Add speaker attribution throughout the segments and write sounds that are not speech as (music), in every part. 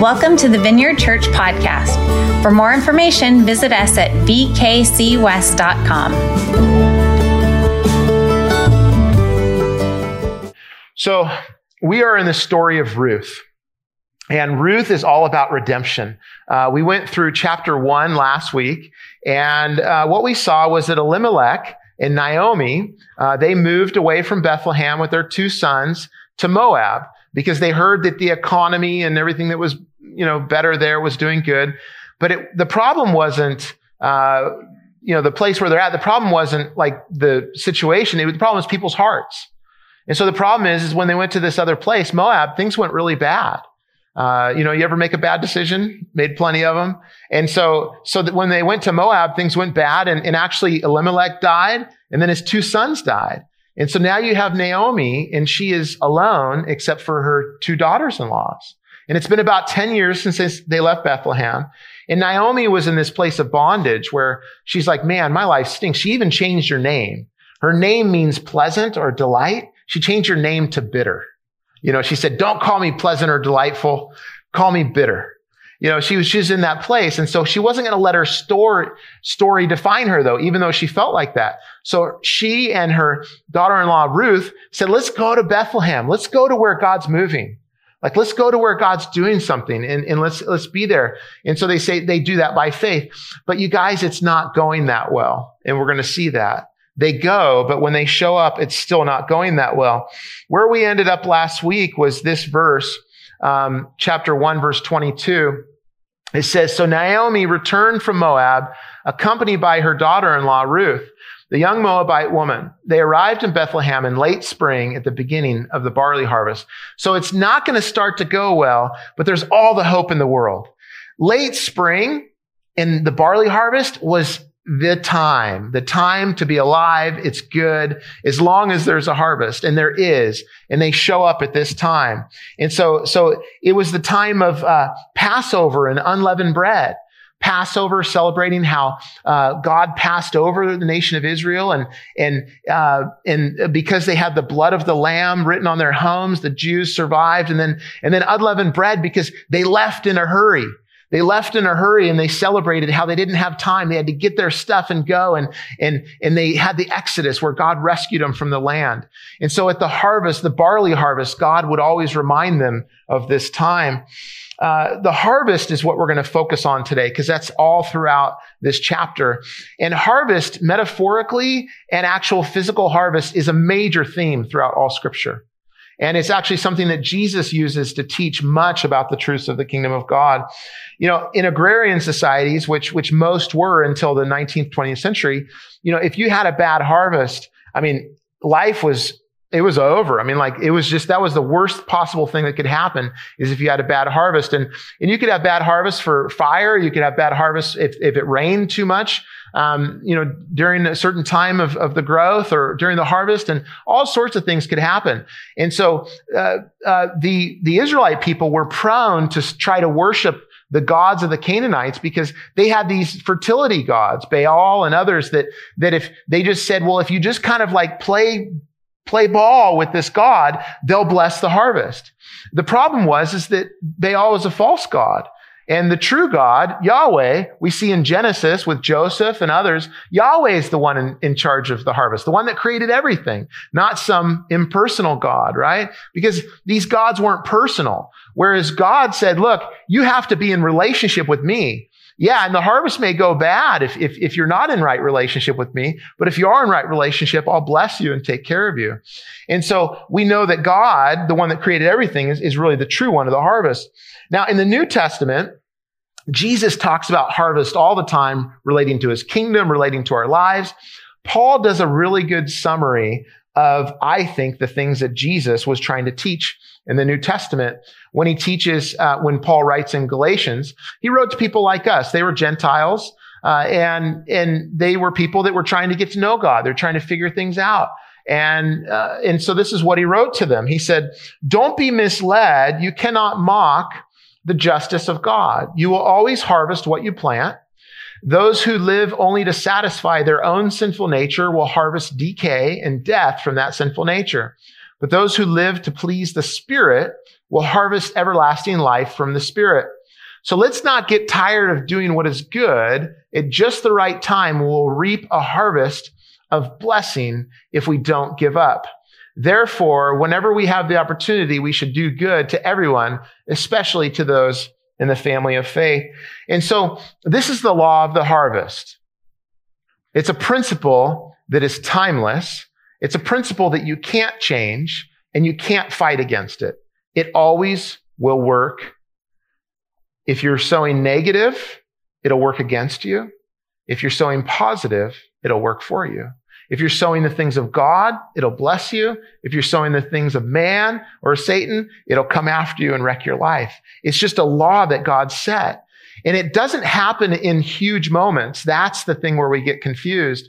Speaker 1: Welcome to the Vineyard Church podcast. For more information, visit us at vkcwest.com.
Speaker 2: So, we are in the story of Ruth. And Ruth is all about redemption. Uh, we went through chapter one last week, and uh, what we saw was that Elimelech and Naomi, uh, they moved away from Bethlehem with their two sons to Moab because they heard that the economy and everything that was, you know, better there was doing good. But it, the problem wasn't, uh, you know, the place where they're at. The problem wasn't like the situation. It, the problem was people's hearts. And so the problem is, is when they went to this other place, Moab, things went really bad. Uh, you know, you ever make a bad decision? Made plenty of them. And so, so that when they went to Moab, things went bad and, and actually Elimelech died and then his two sons died. And so now you have Naomi and she is alone except for her two daughters-in-laws. And it's been about 10 years since they left Bethlehem. And Naomi was in this place of bondage where she's like, man, my life stinks. She even changed her name. Her name means pleasant or delight. She changed her name to bitter. You know, she said, don't call me pleasant or delightful. Call me bitter. You know, she was, she's in that place. And so she wasn't going to let her story, story define her though, even though she felt like that. So she and her daughter-in-law, Ruth, said, let's go to Bethlehem. Let's go to where God's moving. Like, let's go to where God's doing something and, and let's, let's be there. And so they say they do that by faith. But you guys, it's not going that well. And we're going to see that. They go, but when they show up, it's still not going that well. Where we ended up last week was this verse, um, chapter 1, verse 22. It says, So Naomi returned from Moab, accompanied by her daughter in law, Ruth, the young Moabite woman. They arrived in Bethlehem in late spring at the beginning of the barley harvest. So it's not going to start to go well, but there's all the hope in the world. Late spring in the barley harvest was the time, the time to be alive. It's good as long as there's a harvest and there is, and they show up at this time. And so, so it was the time of uh, Passover and unleavened bread. Passover, celebrating how uh, God passed over the nation of Israel, and and uh, and because they had the blood of the Lamb written on their homes, the Jews survived, and then and then unleavened bread because they left in a hurry. They left in a hurry and they celebrated how they didn't have time. They had to get their stuff and go. And, and, and they had the Exodus where God rescued them from the land. And so at the harvest, the barley harvest, God would always remind them of this time. Uh, the harvest is what we're going to focus on today because that's all throughout this chapter. And harvest, metaphorically and actual physical harvest, is a major theme throughout all scripture. And it's actually something that Jesus uses to teach much about the truths of the kingdom of God. You know, in agrarian societies, which, which most were until the 19th, 20th century, you know, if you had a bad harvest, I mean, life was, it was over. I mean, like, it was just, that was the worst possible thing that could happen is if you had a bad harvest. And, and you could have bad harvest for fire. You could have bad harvest if, if it rained too much um, you know, during a certain time of, of the growth or during the harvest, and all sorts of things could happen. And so uh, uh, the the Israelite people were prone to try to worship the gods of the Canaanites because they had these fertility gods, Baal and others that that if they just said, well, if you just kind of like play play ball with this God, they'll bless the harvest. The problem was is that Baal was a false god. And the true God, Yahweh, we see in Genesis with Joseph and others, Yahweh is the one in, in, charge of the harvest, the one that created everything, not some impersonal God, right? Because these gods weren't personal. Whereas God said, look, you have to be in relationship with me. Yeah, and the harvest may go bad if, if, if you're not in right relationship with me, but if you are in right relationship, I'll bless you and take care of you. And so we know that God, the one that created everything, is, is really the true one of the harvest. Now, in the New Testament, Jesus talks about harvest all the time relating to his kingdom, relating to our lives. Paul does a really good summary of, I think, the things that Jesus was trying to teach in the New Testament when he teaches, uh, when Paul writes in Galatians. He wrote to people like us. They were Gentiles, uh, and, and they were people that were trying to get to know God. They're trying to figure things out. And, uh, and so this is what he wrote to them. He said, don't be misled. You cannot mock the justice of God. You will always harvest what you plant. Those who live only to satisfy their own sinful nature will harvest decay and death from that sinful nature. But those who live to please the Spirit will harvest everlasting life from the Spirit. So let's not get tired of doing what is good. At just the right time, we'll reap a harvest of blessing if we don't give up. Therefore, whenever we have the opportunity, we should do good to everyone, especially to those in the family of faith. And so this is the law of the harvest. It's a principle that is timeless. It's a principle that you can't change and you can't fight against it. It always will work. If you're sowing negative, it'll work against you. If you're sowing positive, it'll work for you. If you're sowing the things of God, it'll bless you. If you're sowing the things of man or Satan, it'll come after you and wreck your life. It's just a law that God set. And it doesn't happen in huge moments. That's the thing where we get confused.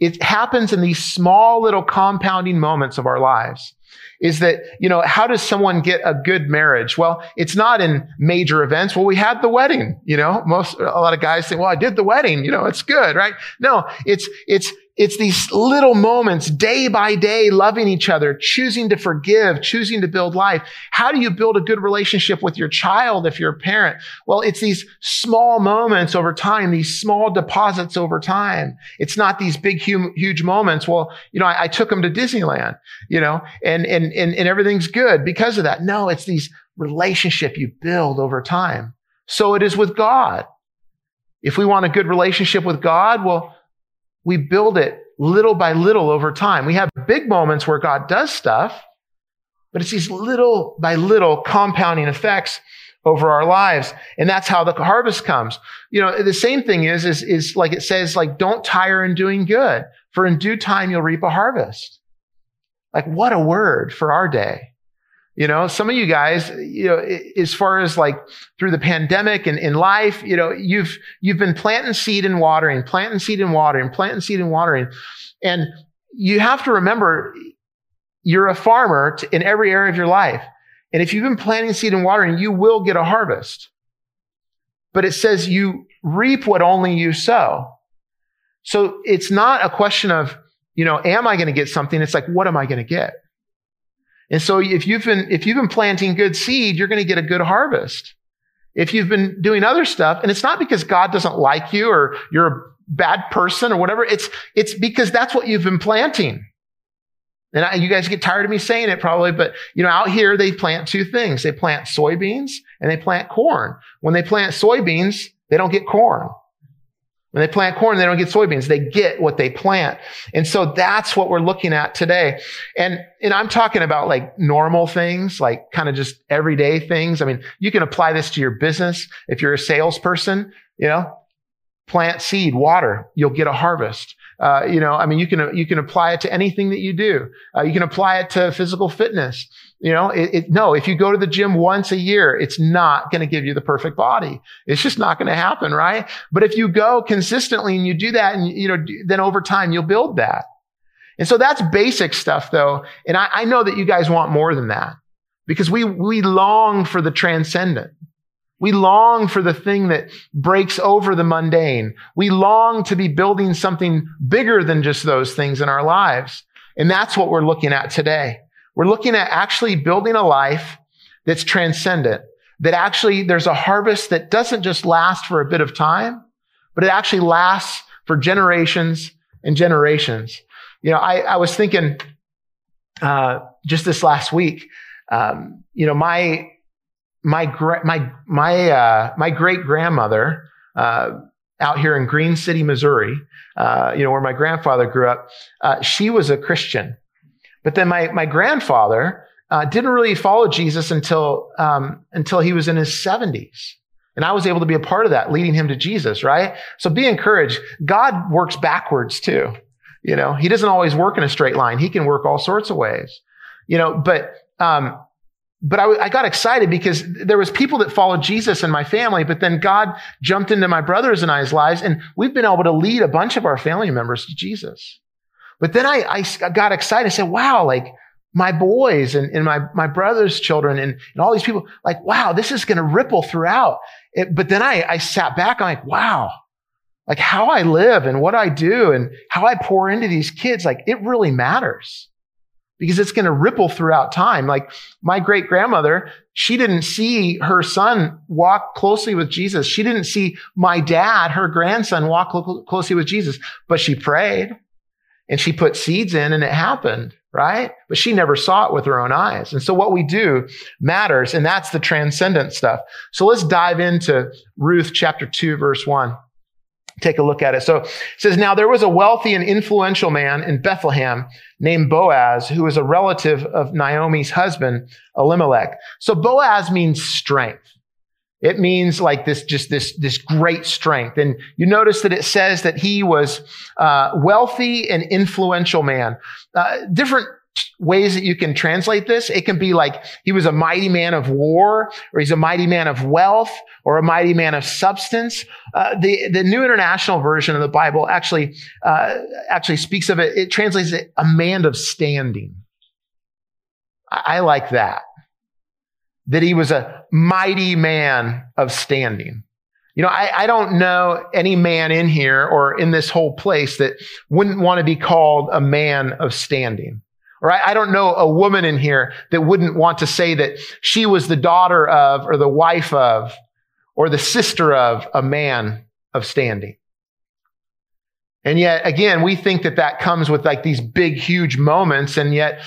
Speaker 2: It happens in these small little compounding moments of our lives is that, you know, how does someone get a good marriage? Well, it's not in major events. Well, we had the wedding, you know, most, a lot of guys say, well, I did the wedding, you know, it's good, right? No, it's, it's, it's these little moments day by day, loving each other, choosing to forgive, choosing to build life. How do you build a good relationship with your child if you're a parent? Well, it's these small moments over time, these small deposits over time. It's not these big, huge moments. Well, you know, I, I took them to Disneyland, you know, and, and, and, and everything's good because of that. No, it's these relationship you build over time. So it is with God. If we want a good relationship with God, well, we build it little by little over time. We have big moments where God does stuff, but it's these little by little compounding effects over our lives. And that's how the harvest comes. You know, the same thing is, is, is like it says, like, don't tire in doing good, for in due time you'll reap a harvest. Like, what a word for our day. You know, some of you guys, you know, as far as like through the pandemic and in life, you know, you've, you've been planting seed and watering, planting seed and watering, planting seed and watering. And you have to remember you're a farmer in every area of your life. And if you've been planting seed and watering, you will get a harvest. But it says you reap what only you sow. So it's not a question of, you know, am I going to get something? It's like, what am I going to get? And so if you've been, if you've been planting good seed, you're going to get a good harvest. If you've been doing other stuff, and it's not because God doesn't like you or you're a bad person or whatever, it's, it's because that's what you've been planting. And I, you guys get tired of me saying it probably, but you know, out here they plant two things. They plant soybeans and they plant corn. When they plant soybeans, they don't get corn. When they plant corn, they don't get soybeans. They get what they plant. And so that's what we're looking at today. And, and I'm talking about like normal things, like kind of just everyday things. I mean, you can apply this to your business. If you're a salesperson, you know, plant seed, water, you'll get a harvest. Uh, you know, I mean, you can, you can apply it to anything that you do. Uh, you can apply it to physical fitness. You know, it, it, no, if you go to the gym once a year, it's not going to give you the perfect body. It's just not going to happen, right? But if you go consistently and you do that and, you know, then over time you'll build that. And so that's basic stuff though. And I, I know that you guys want more than that because we, we long for the transcendent. We long for the thing that breaks over the mundane. We long to be building something bigger than just those things in our lives. And that's what we're looking at today. We're looking at actually building a life that's transcendent, that actually there's a harvest that doesn't just last for a bit of time, but it actually lasts for generations and generations. You know, I, I was thinking uh, just this last week, um, you know, my my my my uh, my great grandmother uh, out here in Green City, Missouri, uh, you know, where my grandfather grew up, uh, she was a Christian. But then my, my grandfather uh, didn't really follow Jesus until, um, until he was in his 70s. And I was able to be a part of that, leading him to Jesus, right? So be encouraged. God works backwards too. You know, he doesn't always work in a straight line. He can work all sorts of ways. You know, but, um, but I, I, got excited because there was people that followed Jesus in my family, but then God jumped into my brothers and I's lives, and we've been able to lead a bunch of our family members to Jesus. But then I, I got excited. I said, wow, like my boys and, and my, my brother's children and, and all these people, like, wow, this is going to ripple throughout. It, but then I, I sat back. I'm like, wow, like how I live and what I do and how I pour into these kids, like it really matters. because it's going to ripple throughout time. Like my great grandmother, she didn't see her son walk closely with Jesus. She didn't see my dad, her grandson, walk closely with Jesus, but she prayed and she put seeds in and it happened, right? But she never saw it with her own eyes. And so what we do matters. And that's the transcendent stuff. So let's dive into Ruth chapter two, verse one take a look at it. So it says, Now there was a wealthy and influential man in Bethlehem named Boaz, who was a relative of Naomi's husband, Elimelech. So Boaz means strength. It means like this, just this, this great strength. And you notice that it says that he was uh, wealthy and influential man. Uh, different ways that you can translate this. It can be like he was a mighty man of war, or he's a mighty man of wealth, or a mighty man of substance. Uh, the the New International Version of the Bible actually uh, actually speaks of it. It translates it a man of standing. I, I like that. That he was a mighty man of standing. You know, I, I, don't know any man in here or in this whole place that wouldn't want to be called a man of standing. Right? I don't know a woman in here that wouldn't want to say that she was the daughter of or the wife of or the sister of a man of standing. And yet, again, we think that that comes with like these big, huge moments. And yet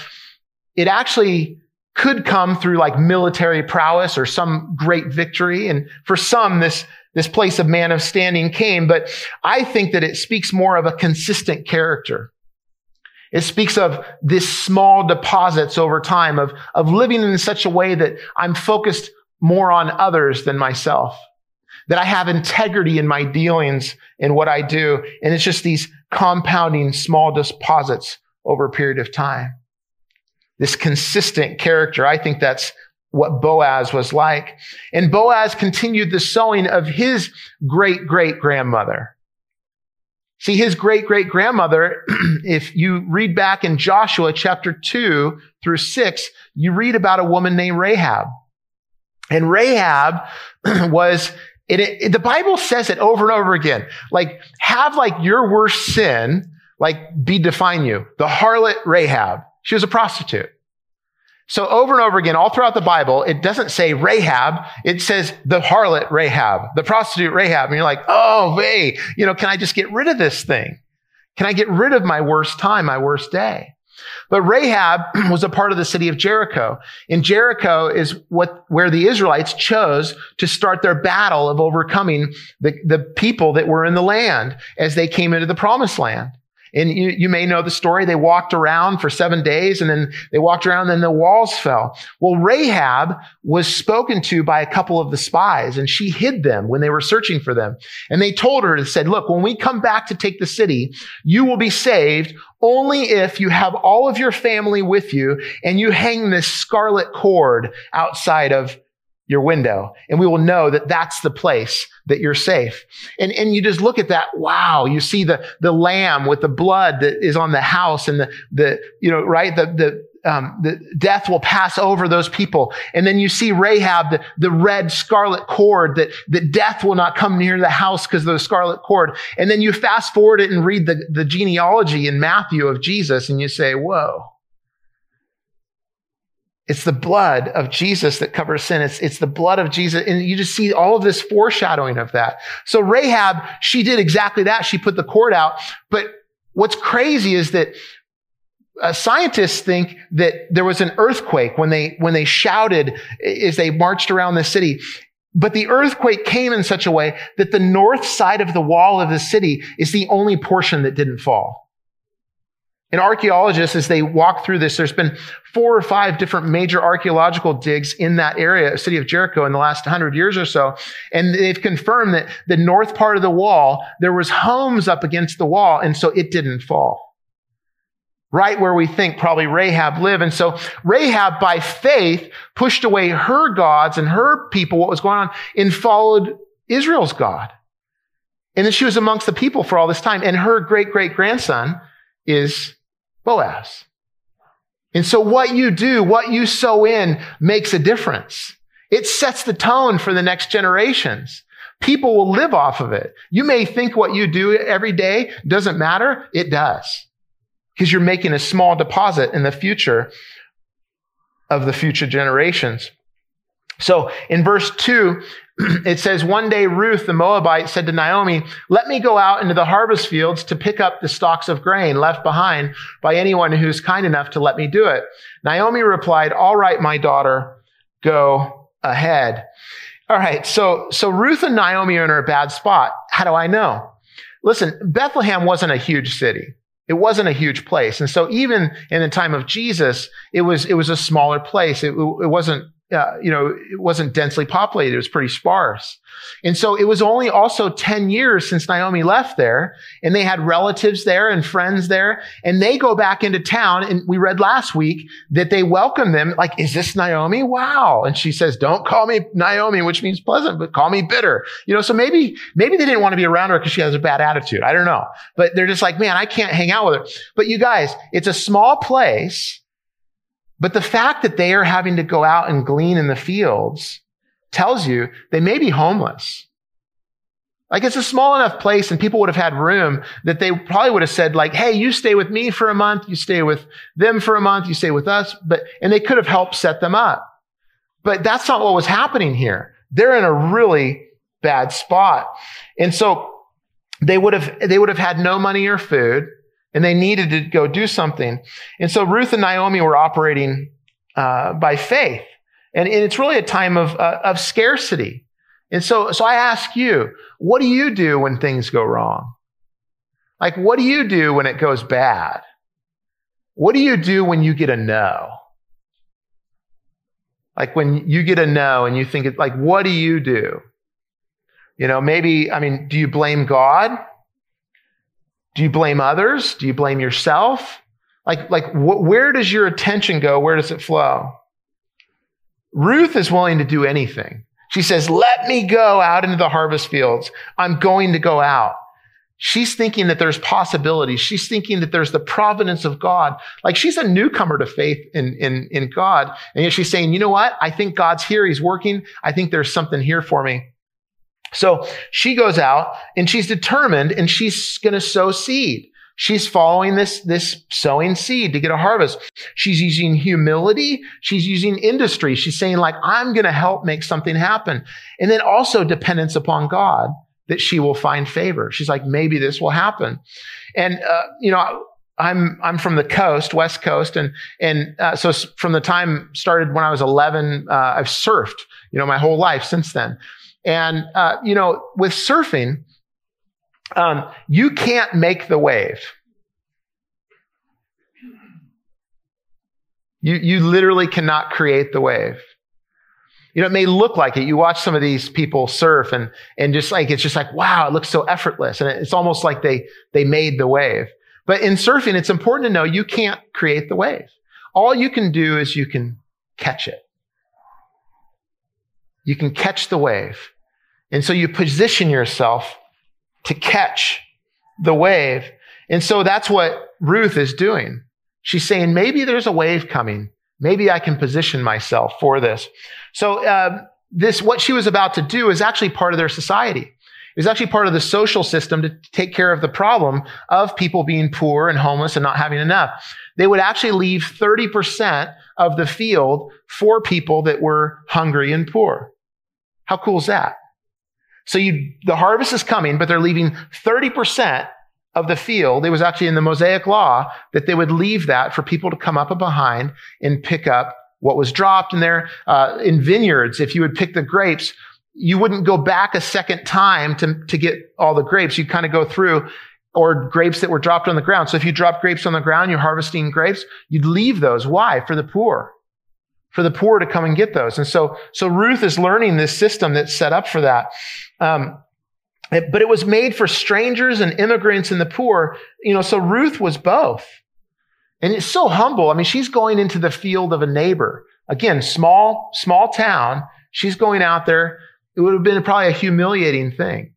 Speaker 2: it actually could come through like military prowess or some great victory. And for some, this, this place of man of standing came, but I think that it speaks more of a consistent character. It speaks of this small deposits over time of, of living in such a way that I'm focused more on others than myself. That I have integrity in my dealings in what I do. And it's just these compounding small deposits over a period of time. This consistent character. I think that's what Boaz was like. And Boaz continued the sowing of his great great grandmother. See, his great great grandmother, (clears throat) if you read back in Joshua chapter 2 through 6, you read about a woman named Rahab. And Rahab (clears throat) was, it, it, the Bible says it over and over again. Like, have like your worst sin, like be define you. The harlot Rahab. She was a prostitute. So over and over again, all throughout the Bible, it doesn't say Rahab. It says the harlot Rahab, the prostitute Rahab. And you're like, oh, hey, you know, can I just get rid of this thing? Can I get rid of my worst time, my worst day? But Rahab (clears throat) was a part of the city of Jericho. And Jericho is what, where the Israelites chose to start their battle of overcoming the, the people that were in the land as they came into the promised land. And you, you may know the story. They walked around for seven days and then they walked around and then the walls fell. Well, Rahab was spoken to by a couple of the spies and she hid them when they were searching for them. And they told her, to said, look, when we come back to take the city, you will be saved only if you have all of your family with you and you hang this scarlet cord outside of your window and we will know that that's the place that you're safe. And, and you just look at that. Wow. You see the, the lamb with the blood that is on the house and the, the, you know, right? The, the, um, the death will pass over those people. And then you see Rahab, the, the red scarlet cord that, that death will not come near the house because of the scarlet cord. And then you fast forward it and read the, the genealogy in Matthew of Jesus and you say, whoa. It's the blood of Jesus that covers sin. It's, it's the blood of Jesus. And you just see all of this foreshadowing of that. So Rahab, she did exactly that. She put the cord out. But what's crazy is that uh, scientists think that there was an earthquake when they, when they shouted as they marched around the city. But the earthquake came in such a way that the north side of the wall of the city is the only portion that didn't fall. And archaeologists, as they walk through this, there's been four or five different major archaeological digs in that area, city of Jericho, in the last hundred years or so. And they've confirmed that the north part of the wall, there was homes up against the wall, and so it didn't fall. Right where we think probably Rahab lived. And so Rahab, by faith, pushed away her gods and her people, what was going on, and followed Israel's God. And then she was amongst the people for all this time. And her great great grandson is Boaz. And so what you do, what you sow in makes a difference. It sets the tone for the next generations. People will live off of it. You may think what you do every day doesn't matter. It does. because you're making a small deposit in the future of the future generations. So in verse two, (clears throat) it says, one day Ruth, the Moabite, said to Naomi, let me go out into the harvest fields to pick up the stalks of grain left behind by anyone who's kind enough to let me do it. Naomi replied, all right, my daughter, go ahead. All right. So, so Ruth and Naomi are in a bad spot. How do I know? Listen, Bethlehem wasn't a huge city. It wasn't a huge place. And so even in the time of Jesus, it was, it was a smaller place. It, it wasn't uh, you know, it wasn't densely populated. It was pretty sparse. And so it was only also 10 years since Naomi left there and they had relatives there and friends there and they go back into town. And we read last week that they welcome them like, is this Naomi? Wow. And she says, don't call me Naomi, which means pleasant, but call me bitter. You know, so maybe, maybe they didn't want to be around her because she has a bad attitude. I don't know, but they're just like, man, I can't hang out with her. But you guys, it's a small place but the fact that they are having to go out and glean in the fields tells you they may be homeless. Like it's a small enough place and people would have had room that they probably would have said like, Hey, you stay with me for a month. You stay with them for a month. You stay with us. But, and they could have helped set them up. But that's not what was happening here. They're in a really bad spot. And so they would have, they would have had no money or food and they needed to go do something. And so Ruth and Naomi were operating uh, by faith. And, and, it's really a time of, uh, of scarcity. And so, so I ask you, what do you do when things go wrong? Like, what do you do when it goes bad? What do you do when you get a no? Like when you get a no and you think it, like, what do you do? You know, maybe, I mean, do you blame God? Do you blame others? Do you blame yourself? Like, like wh- where does your attention go? Where does it flow? Ruth is willing to do anything. She says, let me go out into the harvest fields. I'm going to go out. She's thinking that there's possibilities. She's thinking that there's the providence of God. Like she's a newcomer to faith in, in, in God. And yet she's saying, you know what? I think God's here. He's working. I think there's something here for me. So she goes out and she's determined and she's going to sow seed. She's following this, this sowing seed to get a harvest. She's using humility. She's using industry. She's saying like, I'm going to help make something happen. And then also dependence upon God that she will find favor. She's like, maybe this will happen. And, uh, you know, I'm I'm from the coast, West Coast, and and uh, so from the time started when I was 11, uh, I've surfed, you know, my whole life since then. And, uh, you know, with surfing, um, you can't make the wave. You, you literally cannot create the wave. You know, it may look like it. You watch some of these people surf and, and just like, it's just like, wow, it looks so effortless. And it's almost like they, they made the wave. But in surfing, it's important to know you can't create the wave. All you can do is you can catch it. You can catch the wave. And so you position yourself to catch the wave. And so that's what Ruth is doing. She's saying, maybe there's a wave coming. Maybe I can position myself for this. So, uh, this, what she was about to do is actually part of their society. It was actually part of the social system to take care of the problem of people being poor and homeless and not having enough. They would actually leave 30% of the field for people that were hungry and poor. How cool is that? So you, the harvest is coming, but they're leaving 30% of the field. It was actually in the Mosaic law that they would leave that for people to come up and behind and pick up what was dropped in there. Uh, in vineyards, if you would pick the grapes, you wouldn't go back a second time to, to get all the grapes. You'd kind of go through or grapes that were dropped on the ground. So if you drop grapes on the ground, you're harvesting grapes, you'd leave those. Why? For the poor. For the poor to come and get those. And so, so Ruth is learning this system that's set up for that. Um, but it was made for strangers and immigrants and the poor. You know, so Ruth was both. And it's so humble. I mean, she's going into the field of a neighbor. Again, small, small town. She's going out there. It would have been probably a humiliating thing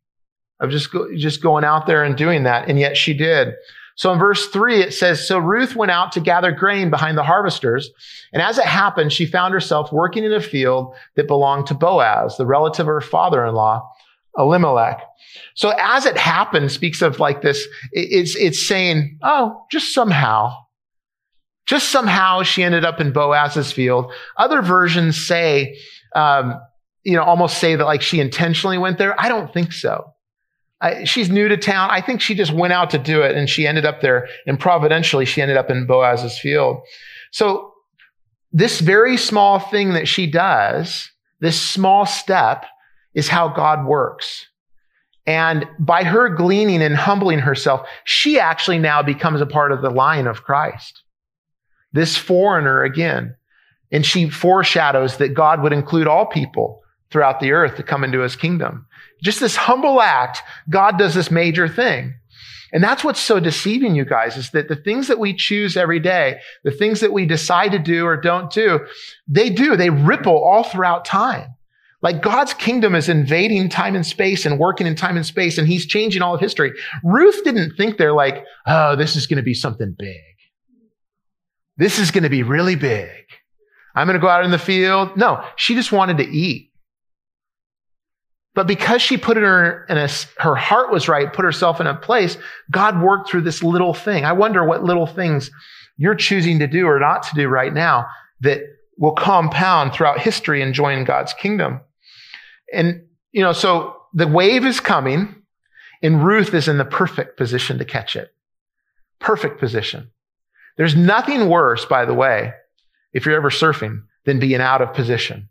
Speaker 2: of just, go, just going out there and doing that. And yet she did. So in verse three, it says, So Ruth went out to gather grain behind the harvesters. And as it happened, she found herself working in a field that belonged to Boaz, the relative of her father-in-law Elimelech. So as it happened speaks of like this, it's, it's saying, oh, just somehow, just somehow she ended up in Boaz's field. Other versions say, um, you know, almost say that like she intentionally went there. I don't think so. I, she's new to town. I think she just went out to do it and she ended up there and providentially she ended up in Boaz's field. So this very small thing that she does, this small step is how God works. And by her gleaning and humbling herself, she actually now becomes a part of the line of Christ. This foreigner again. And she foreshadows that God would include all people throughout the earth to come into his kingdom. Just this humble act, God does this major thing. And that's what's so deceiving, you guys, is that the things that we choose every day, the things that we decide to do or don't do, they do. They ripple all throughout time. Like God's kingdom is invading time and space and working in time and space, and he's changing all of history. Ruth didn't think they're like, oh, this is going to be something big. This is going to be really big. I'm going to go out in the field. No, she just wanted to eat. But because she put her, in a, her heart was right, put herself in a place, God worked through this little thing. I wonder what little things you're choosing to do or not to do right now that will compound throughout history and join God's kingdom. And, you know, so the wave is coming and Ruth is in the perfect position to catch it. Perfect position. There's nothing worse, by the way, if you're ever surfing than being out of position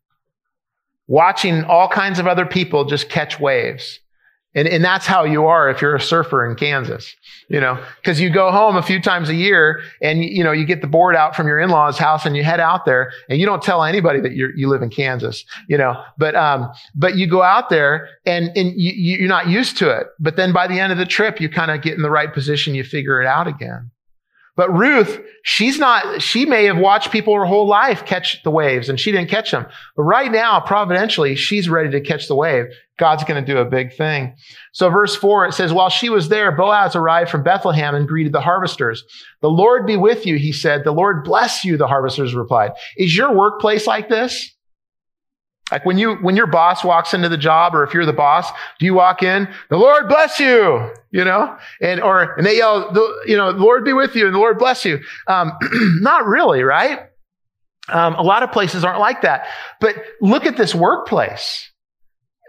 Speaker 2: watching all kinds of other people just catch waves. And, and that's how you are if you're a surfer in Kansas, you know, because you go home a few times a year and, you know, you get the board out from your in-laws house and you head out there and you don't tell anybody that you you live in Kansas, you know, but, um, but you go out there and, and you, you're not used to it. But then by the end of the trip, you kind of get in the right position. You figure it out again. But Ruth, she's not, she may have watched people her whole life catch the waves and she didn't catch them. But right now, providentially, she's ready to catch the wave. God's going to do a big thing. So verse four, it says, while she was there, Boaz arrived from Bethlehem and greeted the harvesters. The Lord be with you, he said. The Lord bless you, the harvesters replied. Is your workplace like this? Like when you, when your boss walks into the job, or if you're the boss, do you walk in, the Lord bless you, you know, and, or, and they yell, the, you know, the Lord be with you and the Lord bless you. Um, (clears throat) not really, right? Um, a lot of places aren't like that. But look at this workplace.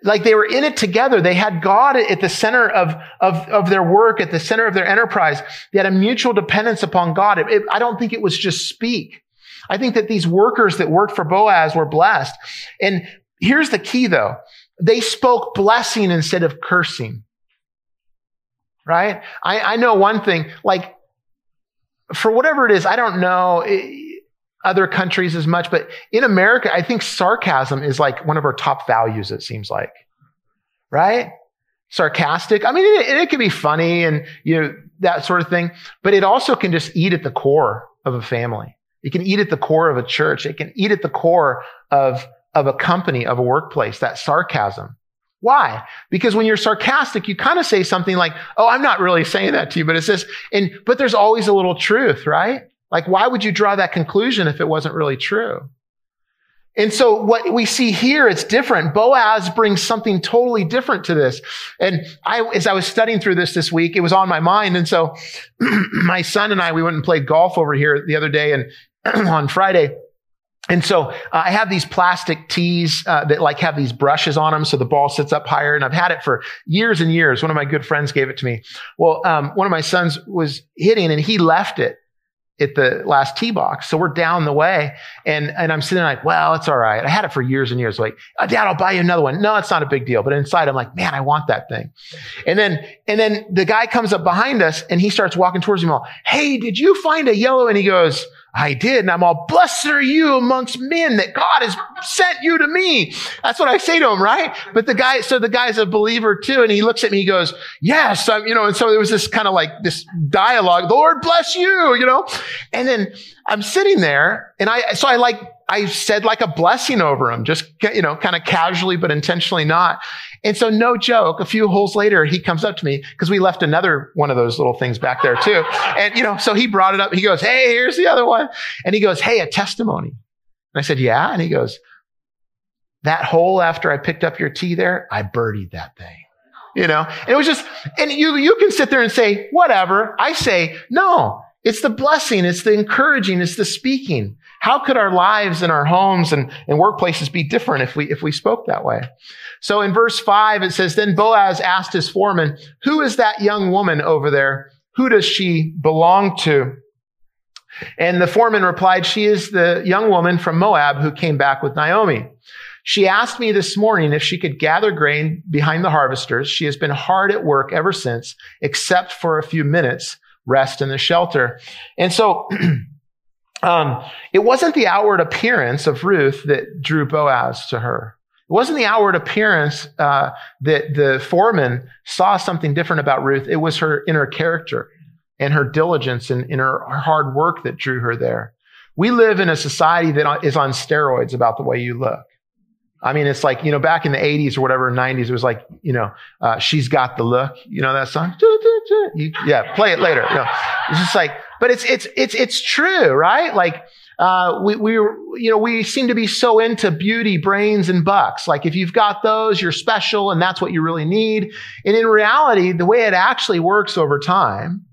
Speaker 2: Like they were in it together. They had God at the center of, of, of their work, at the center of their enterprise. They had a mutual dependence upon God. It, it, I don't think it was just speak. I think that these workers that worked for Boaz were blessed. And here's the key though. They spoke blessing instead of cursing. Right? I, I know one thing, like, for whatever it is, I don't know eh, other countries as much, but in America, I think sarcasm is like one of our top values, it seems like. Right? Sarcastic. I mean, it, it can be funny and, you know, that sort of thing, but it also can just eat at the core of a family. It can eat at the core of a church. It can eat at the core of, of a company, of a workplace, that sarcasm. Why? Because when you're sarcastic, you kind of say something like, Oh, I'm not really saying that to you, but it's this, and, but there's always a little truth, right? Like, why would you draw that conclusion if it wasn't really true? And so what we see here, it's different. Boaz brings something totally different to this. And I, as I was studying through this this week, it was on my mind. And so (clears throat) my son and I, we went and played golf over here the other day and (clears throat) on Friday. And so uh, I have these plastic tees uh, that like have these brushes on them, so the ball sits up higher. And I've had it for years and years. One of my good friends gave it to me. Well, um, one of my sons was hitting, and he left it at the last tee box. So we're down the way and, and I'm sitting like, well, it's all right. I had it for years and years. Like, oh, dad, I'll buy you another one. No, it's not a big deal. But inside I'm like, man, I want that thing. And then, and then the guy comes up behind us and he starts walking towards me all, Hey, did you find a yellow? And he goes, I did. And I'm all, blessed are you amongst men that God has sent you to me. That's what I say to him, right? But the guy, so the guy's a believer too. And he looks at me, he goes, yes, I'm, you know, and so there was this kind of like this dialogue, Lord bless you, you know? And then I'm sitting there and I, so I like, I said like a blessing over him, just, you know, kind of casually, but intentionally not. And so no joke, a few holes later, he comes up to me because we left another one of those little things back there too. And, you know, so he brought it up. He goes, Hey, here's the other one. And he goes, Hey, a testimony. And I said, Yeah. And he goes, that hole after I picked up your tee there, I birdied that thing. You know, and it was just, and you, you can sit there and say, whatever. I say, no, it's the blessing. It's the encouraging. It's the speaking. How could our lives and our homes and, and workplaces be different if we, if we spoke that way? So in verse five, it says, then Boaz asked his foreman, who is that young woman over there? Who does she belong to? And the foreman replied, she is the young woman from Moab who came back with Naomi. She asked me this morning if she could gather grain behind the harvesters. She has been hard at work ever since, except for a few minutes rest in the shelter. And so, (clears throat) um, it wasn't the outward appearance of Ruth that drew Boaz to her. It wasn't the outward appearance uh, that the foreman saw something different about Ruth. It was her inner character and her diligence and, and her hard work that drew her there. We live in a society that is on steroids about the way you look. I mean, it's like, you know, back in the 80s or whatever, 90s, it was like, you know, uh, she's got the look. You know that song? You, yeah, play it later. No, it's just like, but it's, it's, it's, it's true, right? Like, uh, we, we, you know, we seem to be so into beauty, brains, and bucks. Like, if you've got those, you're special and that's what you really need. And in reality, the way it actually works over time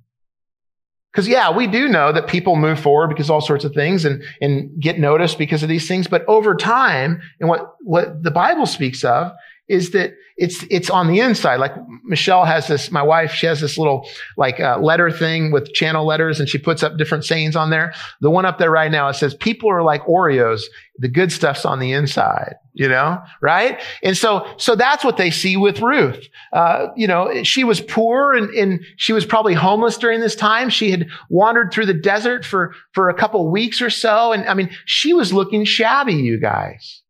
Speaker 2: because yeah, we do know that people move forward because all sorts of things and, and get noticed because of these things. But over time, and what, what the Bible speaks of is that it's, it's on the inside. Like Michelle has this, my wife, she has this little like uh, letter thing with channel letters and she puts up different sayings on there. The one up there right now, it says, people are like Oreos. The good stuff's on the inside, you know, right? And so, so that's what they see with Ruth. Uh, you know, she was poor and, and she was probably homeless during this time. She had wandered through the desert for, for a couple weeks or so. And I mean, she was looking shabby, you guys.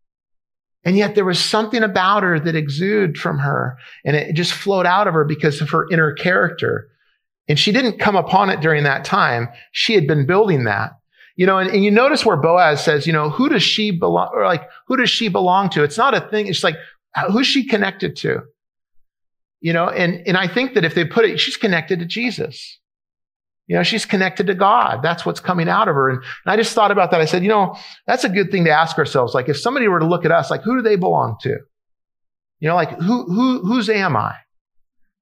Speaker 2: And yet there was something about her that exuded from her and it just flowed out of her because of her inner character. And she didn't come upon it during that time. She had been building that. You know, and, and you notice where Boaz says, you know, who does she belong, or like, who does she belong to? It's not a thing. It's like, who's she connected to? You know, and, and I think that if they put it, she's connected to Jesus. You know, she's connected to God. That's what's coming out of her. And, and, I just thought about that. I said, you know, that's a good thing to ask ourselves. Like, if somebody were to look at us, like, who do they belong to? You know, like, who, who, whose am I?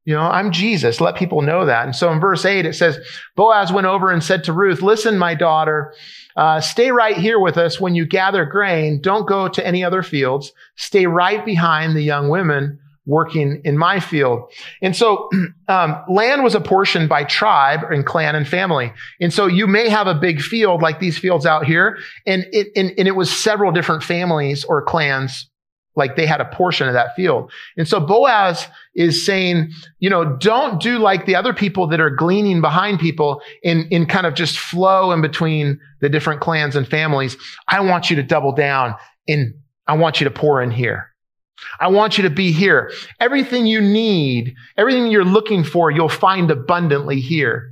Speaker 2: You know, I'm Jesus. Let people know that. And so in verse eight, it says, Boaz went over and said to Ruth, listen, my daughter, uh, stay right here with us when you gather grain. Don't go to any other fields. Stay right behind the young women working in my field. And so (clears throat) um, land was apportioned by tribe and clan and family. And so you may have a big field like these fields out here, and it, and, and it was several different families or clans like they had a portion of that field. And so Boaz is saying, you know, don't do like the other people that are gleaning behind people in, in kind of just flow in between the different clans and families. I want you to double down and I want you to pour in here. I want you to be here. Everything you need, everything you're looking for, you'll find abundantly here.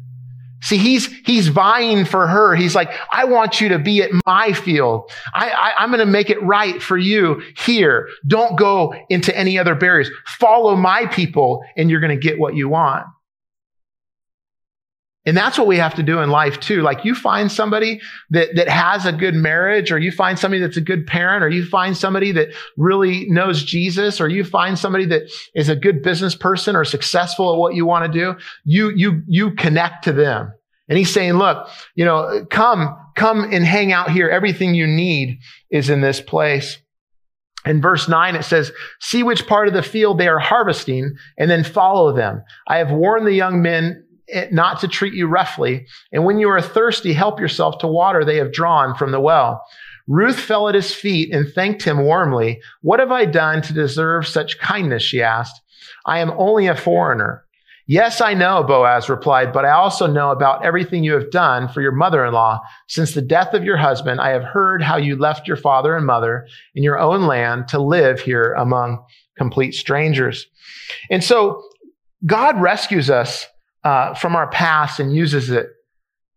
Speaker 2: See, he's, he's vying for her. He's like, I want you to be at my field. I, I, I'm going to make it right for you here. Don't go into any other barriers. Follow my people and you're going to get what you want. And that's what we have to do in life too. Like you find somebody that, that has a good marriage, or you find somebody that's a good parent, or you find somebody that really knows Jesus, or you find somebody that is a good business person or successful at what you want to do. You, you, you connect to them. And he's saying, look, you know, come, come and hang out here. Everything you need is in this place. In verse 9, it says, See which part of the field they are harvesting, and then follow them. I have warned the young men not to treat you roughly. And when you are thirsty, help yourself to water they have drawn from the well. Ruth fell at his feet and thanked him warmly. What have I done to deserve such kindness? She asked. I am only a foreigner. Yes, I know, Boaz replied, but I also know about everything you have done for your mother-in-law. Since the death of your husband, I have heard how you left your father and mother in your own land to live here among complete strangers. And so God rescues us uh, from our past and uses it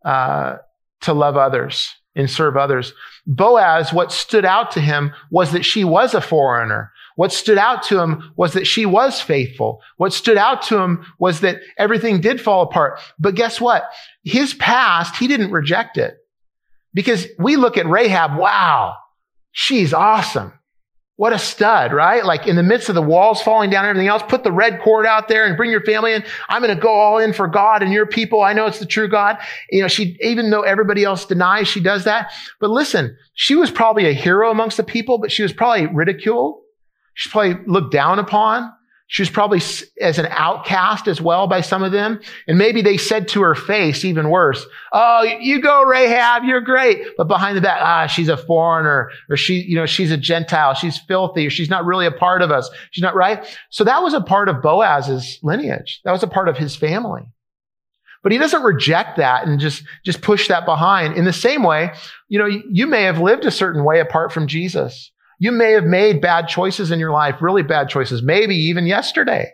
Speaker 2: uh, to love others and serve others. Boaz, what stood out to him was that she was a foreigner. What stood out to him was that she was faithful. What stood out to him was that everything did fall apart. But guess what? His past, he didn't reject it. Because we look at Rahab, wow, she's awesome. What a stud, right? Like in the midst of the walls falling down and everything else, put the red cord out there and bring your family in. I'm going to go all in for God and your people. I know it's the true God. You know, she, even though everybody else denies she does that. But listen, she was probably a hero amongst the people, but she was probably ridiculed. She's probably looked down upon. She was probably as an outcast as well by some of them. And maybe they said to her face, even worse, Oh, you go, Rahab, you're great. But behind the back, ah, she's a foreigner or she, you know, she's a Gentile. She's filthy or she's not really a part of us. She's not right. So that was a part of Boaz's lineage. That was a part of his family. But he doesn't reject that and just, just push that behind. In the same way, you know, you may have lived a certain way apart from Jesus. You may have made bad choices in your life, really bad choices, maybe even yesterday.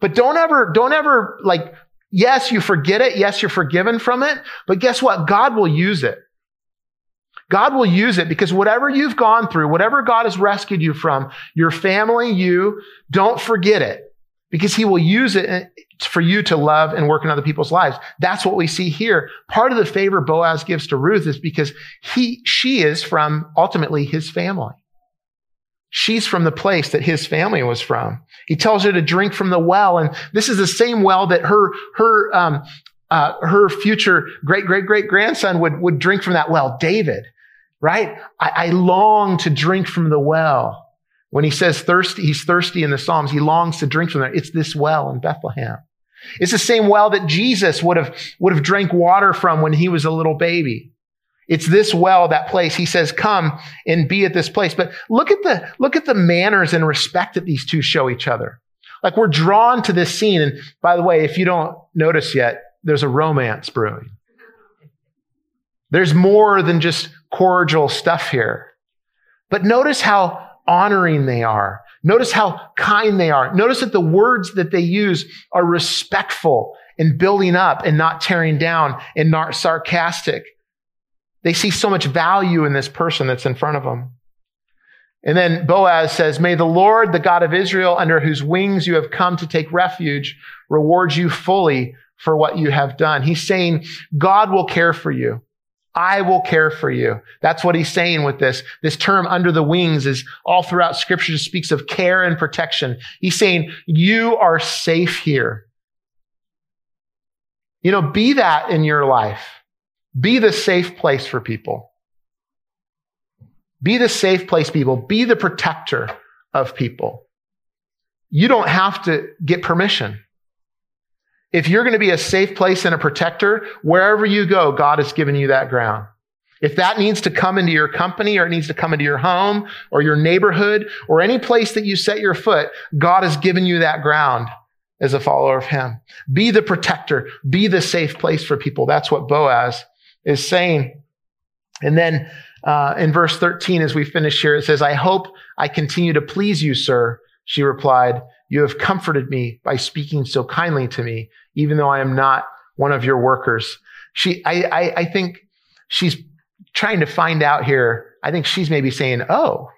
Speaker 2: But don't ever, don't ever like, yes, you forget it. Yes, you're forgiven from it. But guess what? God will use it. God will use it because whatever you've gone through, whatever God has rescued you from, your family, you, don't forget it because he will use it for you to love and work in other people's lives. That's what we see here. Part of the favor Boaz gives to Ruth is because he, she is from ultimately his family. She's from the place that his family was from. He tells her to drink from the well. And this is the same well that her, her, um, uh, her future great, great, great grandson would, would drink from that well, David, right? I, I long to drink from the well. When he says thirsty, he's thirsty in the Psalms. He longs to drink from there. It's this well in Bethlehem. It's the same well that Jesus would have, would have drank water from when he was a little baby. It's this well, that place. He says, come and be at this place. But look at the, look at the manners and respect that these two show each other. Like we're drawn to this scene. And by the way, if you don't notice yet, there's a romance brewing. There's more than just cordial stuff here. But notice how honoring they are. Notice how kind they are. Notice that the words that they use are respectful and building up and not tearing down and not sarcastic. They see so much value in this person that's in front of them. And then Boaz says, May the Lord, the God of Israel, under whose wings you have come to take refuge, reward you fully for what you have done. He's saying, God will care for you. I will care for you. That's what he's saying with this. This term under the wings is all throughout scripture speaks of care and protection. He's saying you are safe here. You know, be that in your life. Be the safe place for people. Be the safe place people. Be the protector of people. You don't have to get permission. If you're going to be a safe place and a protector, wherever you go, God has given you that ground. If that needs to come into your company or it needs to come into your home or your neighborhood or any place that you set your foot, God has given you that ground as a follower of Him. Be the protector. Be the safe place for people. That's what Boaz is saying. And then uh, in verse 13, as we finish here, it says, I hope I continue to please you, sir. She replied, you have comforted me by speaking so kindly to me, even though I am not one of your workers. She, I, I, I think she's trying to find out here. I think she's maybe saying, Oh,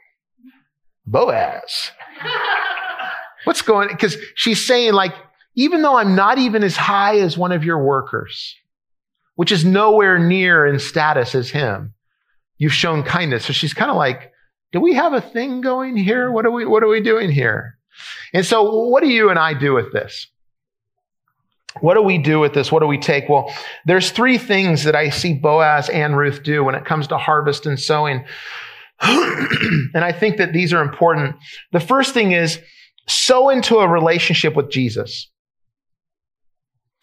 Speaker 2: Boaz. (laughs) What's going, because she's saying like, even though I'm not even as high as one of your workers, which is nowhere near in status as him, you've shown kindness. So she's kind of like, do we have a thing going here? What are we, what are we doing here? And so, what do you and I do with this? What do we do with this? What do we take? Well, there's three things that I see Boaz and Ruth do when it comes to harvest and sowing. (clears throat) and I think that these are important. The first thing is sow into a relationship with Jesus.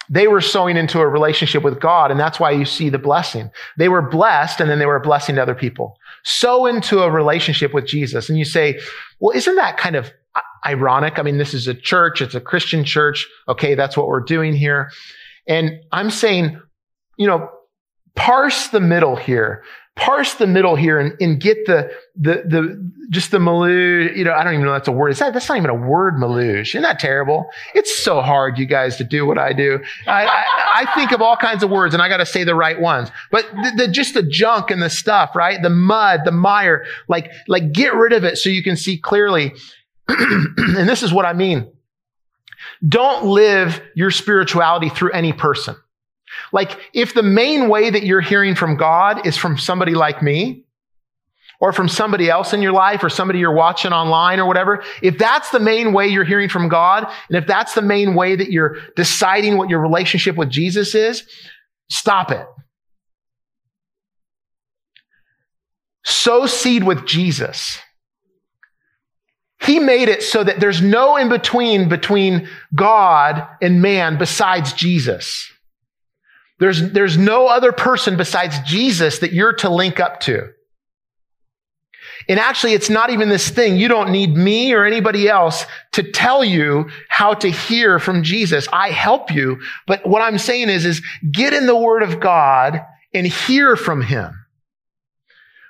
Speaker 2: They were sowing into a relationship with God, and that's why you see the blessing. They were blessed, and then they were a blessing to other people. Sow into a relationship with Jesus. And you say, well, isn't that kind of ironic. I mean, this is a church. It's a Christian church. Okay. That's what we're doing here. And I'm saying, you know, parse the middle here. Parse the middle here and, and get the, the, the, just the maluge, you know, I don't even know that's a word. Is that, that's not even a word, maluge. Isn't that terrible? It's so hard, you guys, to do what I do. I, I, I think of all kinds of words and I got to say the right ones. But the, the, just the junk and the stuff, right? The mud, the mire, like, like get rid of it so you can see clearly. (clears throat) and this is what I mean. Don't live your spirituality through any person. Like, if the main way that you're hearing from God is from somebody like me, or from somebody else in your life or somebody you're watching online or whatever, if that's the main way you're hearing from God, and if that's the main way that you're deciding what your relationship with Jesus is, stop it. Sow seed with Jesus. He made it so that there's no in between between God and man besides Jesus. There's, there's no other person besides Jesus that you're to link up to. And actually, it's not even this thing. You don't need me or anybody else to tell you how to hear from Jesus. I help you. But what I'm saying is, is get in the word of God and hear from him.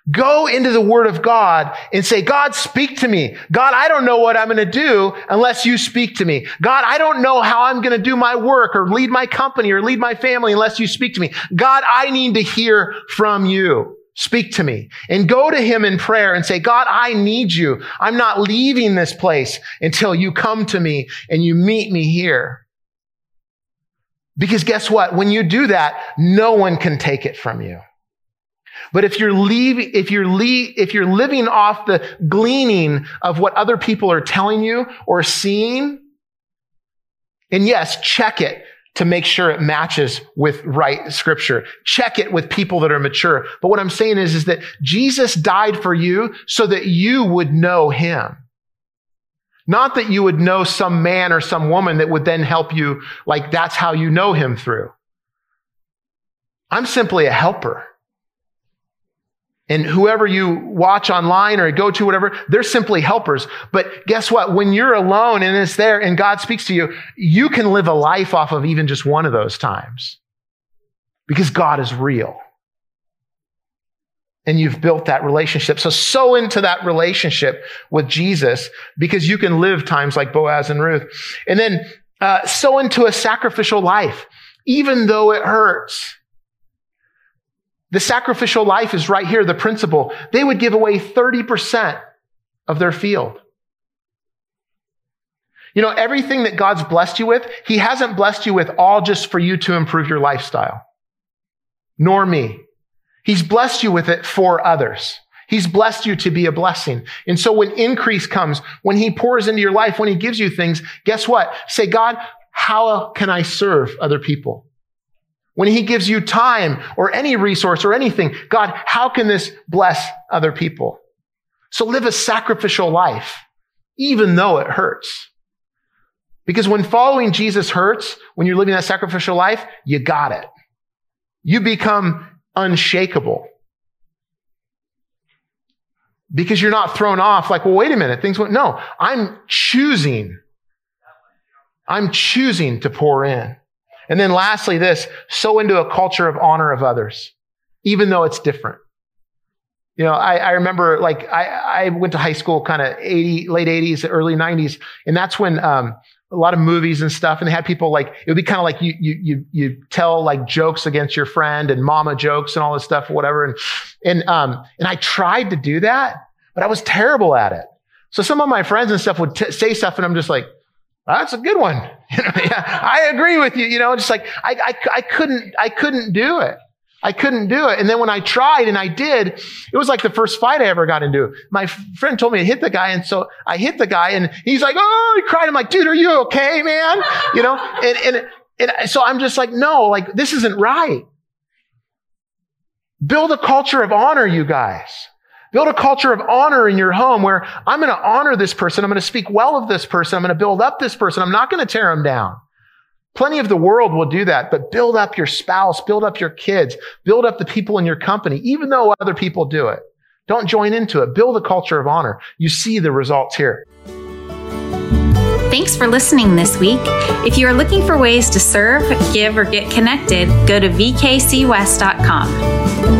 Speaker 2: Go into the word of God and say, God, speak to me. God, I don't know what I'm going to do unless you speak to me. God, I don't know how I'm going to do my work or lead my company or lead my family unless you speak to me. God, I need to hear from you. Speak to me and go to him in prayer and say, God, I need you. I'm not leaving this place until you come to me and you meet me here. Because guess what? When you do that, no one can take it from you. But if you're if you're if you're living off the gleaning of what other people are telling you or seeing, and yes, check it to make sure it matches with right scripture. Check it with people that are mature. But what I'm saying is, is that Jesus died for you so that you would know him. Not that you would know some man or some woman that would then help you, like that's how you know him through. I'm simply a helper. And whoever you watch online or go to, whatever, they're simply helpers. But guess what? When you're alone and it's there and God speaks to you, you can live a life off of even just one of those times because God is real. And you've built that relationship. So sow into that relationship with Jesus because you can live times like Boaz and Ruth. And then uh, sow into a sacrificial life, even though it hurts. The sacrificial life is right here, the principle. They would give away 30% of their field. You know, everything that God's blessed you with, He hasn't blessed you with all just for you to improve your lifestyle, nor me. He's blessed you with it for others. He's blessed you to be a blessing. And so when increase comes, when He pours into your life, when He gives you things, guess what? Say, God, how can I serve other people? When he gives you time or any resource or anything, God, how can this bless other people? So live a sacrificial life, even though it hurts. Because when following Jesus hurts, when you're living that sacrificial life, you got it. You become unshakable. Because you're not thrown off like, well, wait a minute, things went, no, I'm choosing. I'm choosing to pour in. And then lastly, this, sow into a culture of honor of others, even though it's different. You know, I, I remember like I, I went to high school kind of 80, late 80s, early 90s, and that's when um, a lot of movies and stuff, and they had people like it would be kind of like you you you you tell like jokes against your friend and mama jokes and all this stuff, whatever. And and um and I tried to do that, but I was terrible at it. So some of my friends and stuff would t- say stuff, and I'm just like, that's a good one. (laughs) Yeah, I agree with you. You know, just like I, I, I couldn't, I couldn't do it. I couldn't do it. And then when I tried and I did, it was like the first fight I ever got into. My friend told me to hit the guy. And so I hit the guy and he's like, Oh, he cried. I'm like, dude, are you okay, man? You know, and, and, and so I'm just like, no, like this isn't right. Build a culture of honor, you guys. Build a culture of honor in your home where I'm going to honor this person. I'm going to speak well of this person. I'm going to build up this person. I'm not going to tear them down. Plenty of the world will do that, but build up your spouse, build up your kids, build up the people in your company, even though other people do it. Don't join into it. Build a culture of honor. You see the results here.
Speaker 1: Thanks for listening this week. If you are looking for ways to serve, give, or get connected, go to vkcwest.com.